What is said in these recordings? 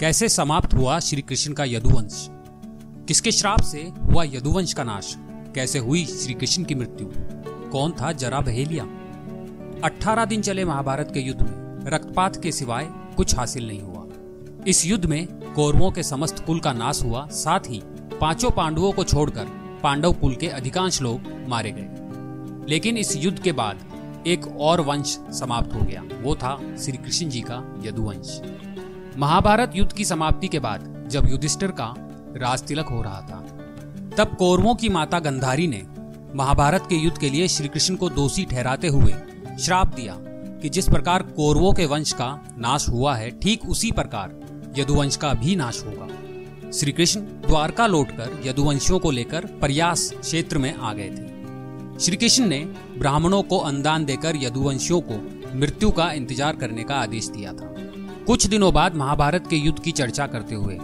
कैसे समाप्त हुआ श्री कृष्ण का यदुवंश? किसके श्राप से हुआ यदुवंश का नाश? कैसे हुई श्री कृष्ण की मृत्यु? कौन था जरा बहेलिया? अठारह दिन चले महाभारत के युद्ध में, रक्तपात के सिवाय कुछ हासिल नहीं हुआ। इस युद्ध में कौरवों के समस्त कुल का नाश हुआ, साथ ही पाँचों पांडवों को छोड़कर पांडव कुल के अधिकांश लोग मारे गए। लेकिन इस युद्ध के बाद एक और वंश समाप्त हो गया, वो था श्री कृष्ण जी का यदुवंश। महाभारत युद्ध की समाप्ति के बाद जब युधिष्ठिर का राज तिलक हो रहा था, तब कौरवों की माता गंधारी ने महाभारत के युद्ध के लिए श्री कृष्ण को दोषी ठहराते हुए श्राप दिया कि जिस प्रकार कौरवों के वंश का नाश हुआ है, ठीक उसी प्रकार यदुवंश का भी नाश होगा। श्री कृष्ण द्वारका लौटकर यदुवंशियों को लेकर प्रयास क्षेत्र में आ गए थे। श्री कृष्ण ने ब्राह्मणों को अनुदान देकर यदुवंशियों को मृत्यु का इंतज़ार करने का आदेश दिया था। कुछ दिनों बाद महाभारत के युद्ध की चर्चा करते हुए,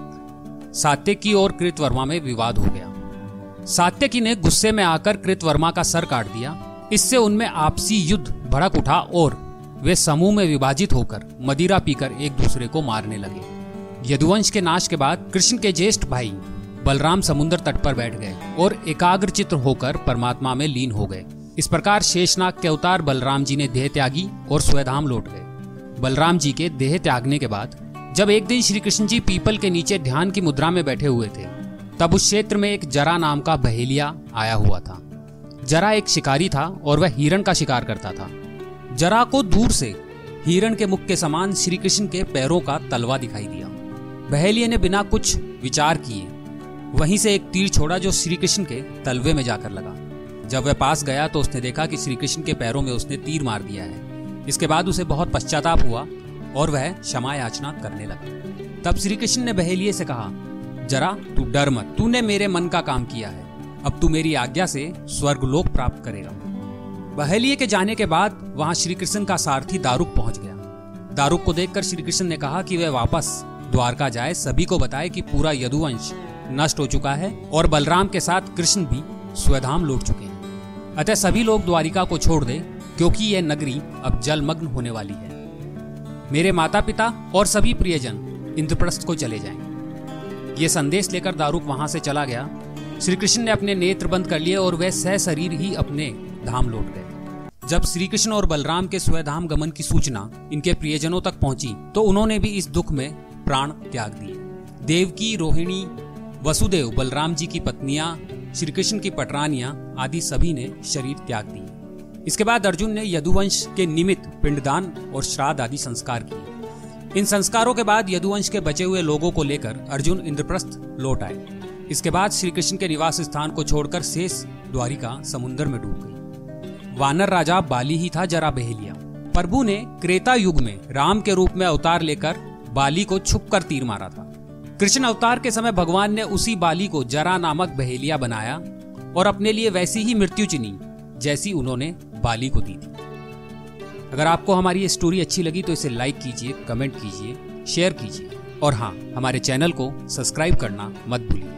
सात्यकी और कृतवर्मा में विवाद हो गया। सात्यकी ने गुस्से में आकर कृतवर्मा का सर काट दिया। इससे उनमें आपसी युद्ध भड़क उठा और वे समूह में विभाजित होकर मदिरा पीकर एक दूसरे को मारने लगे। यदुवंश के नाश के बाद कृष्ण के ज्येष्ठ भाई बलराम समुद्र तट पर बैठ गए और एकाग्र चित्र होकर परमात्मा में लीन हो गए। इस प्रकार शेषनाग के अवतार बलराम जी ने देह त्यागी और स्वधाम लौट गए। बलराम जी के देह त्यागने के बाद, जब एक दिन श्री कृष्ण जी पीपल के नीचे ध्यान की मुद्रा में बैठे हुए थे, तब उस क्षेत्र में एक जरा नाम का बहेलिया आया हुआ था। जरा एक शिकारी था और वह हिरण का शिकार करता था। जरा को दूर से हिरण के मुख के समान श्री कृष्ण के पैरों का तलवा दिखाई दिया। बहेलिया ने बिना कुछ विचार किए, वहीं से एक तीर छोड़ा जो श्री कृष्ण के तलवे में जाकर लगा। जब वह पास गया तो उसने देखा कि श्री कृष्ण के पैरों में उसने तीर मार दिया है। इसके बाद उसे बहुत पश्चाताप हुआ और वह क्षमा याचना करने लगा। तब श्री कृष्ण ने बहेलिए से कहा, जरा, तू डर मत। तूने मेरे मन का काम किया है। अब तू मेरी आज्ञा से स्वर्गलोक प्राप्त करेगा बहेलिए के जाने के बाद वहाँ श्री कृष्ण का सारथी दारुक पहुँच गया। दारुक को देखकर श्री कृष्ण ने कहा कि वह वापस द्वारका जाए। सभी को बताए कि पूरा यदुवंश नष्ट हो चुका है और बलराम के साथ कृष्ण भी स्वधाम लौट चुके हैं। अतः सभी लोग द्वारिका को छोड़ दे क्योंकि यह नगरी अब जलमग्न होने वाली है। मेरे माता पिता और सभी प्रियजन इंद्रप्रस्थ को चले जाएँ। ये संदेश लेकर दारूक वहाँ से चला गया। श्री कृष्ण ने अपने नेत्र बंद कर लिए और वह सह शरीर ही अपने धाम लौट गए। जब श्री कृष्ण और बलराम के स्वधाम गमन की सूचना इनके प्रियजनों तक पहुँची तो उन्होंने भी इस दुख में प्राण त्याग दिए। देवकी, रोहिणी, वसुदेव, बलराम जी की पत्नियाँ श्री कृष्ण की पटरानियाँ आदि सभी ने शरीर त्याग दिए। इसके बाद अर्जुन ने यदुवंश के निमित्त पिंडदान और श्राद्ध आदि संस्कार किए। इन संस्कारों के बाद यदुवंश के बचे हुए लोगों को लेकर अर्जुन इंद्रप्रस्थ लौट आए। इसके बाद श्री कृष्ण के निवास स्थान को छोड़कर शेष द्वारिका समुन्द्र में डूब गई। वानर राजा बाली ही था जरा बहेलिया। प्रभु ने क्रेता युग में राम के रूप में अवतार लेकर बाली को छुप तीर मारा था। कृष्ण अवतार के समय भगवान ने उसी बाली को जरा नामक बहेलिया बनाया और अपने लिए वैसी ही मृत्यु चिनी, जैसी उन्होंने बाली को दी थी। अगर आपको हमारी ये स्टोरी अच्छी लगी तो इसे लाइक कीजिए कमेंट कीजिए शेयर कीजिए। और हाँ हमारे चैनल को सब्सक्राइब करना मत भूलिए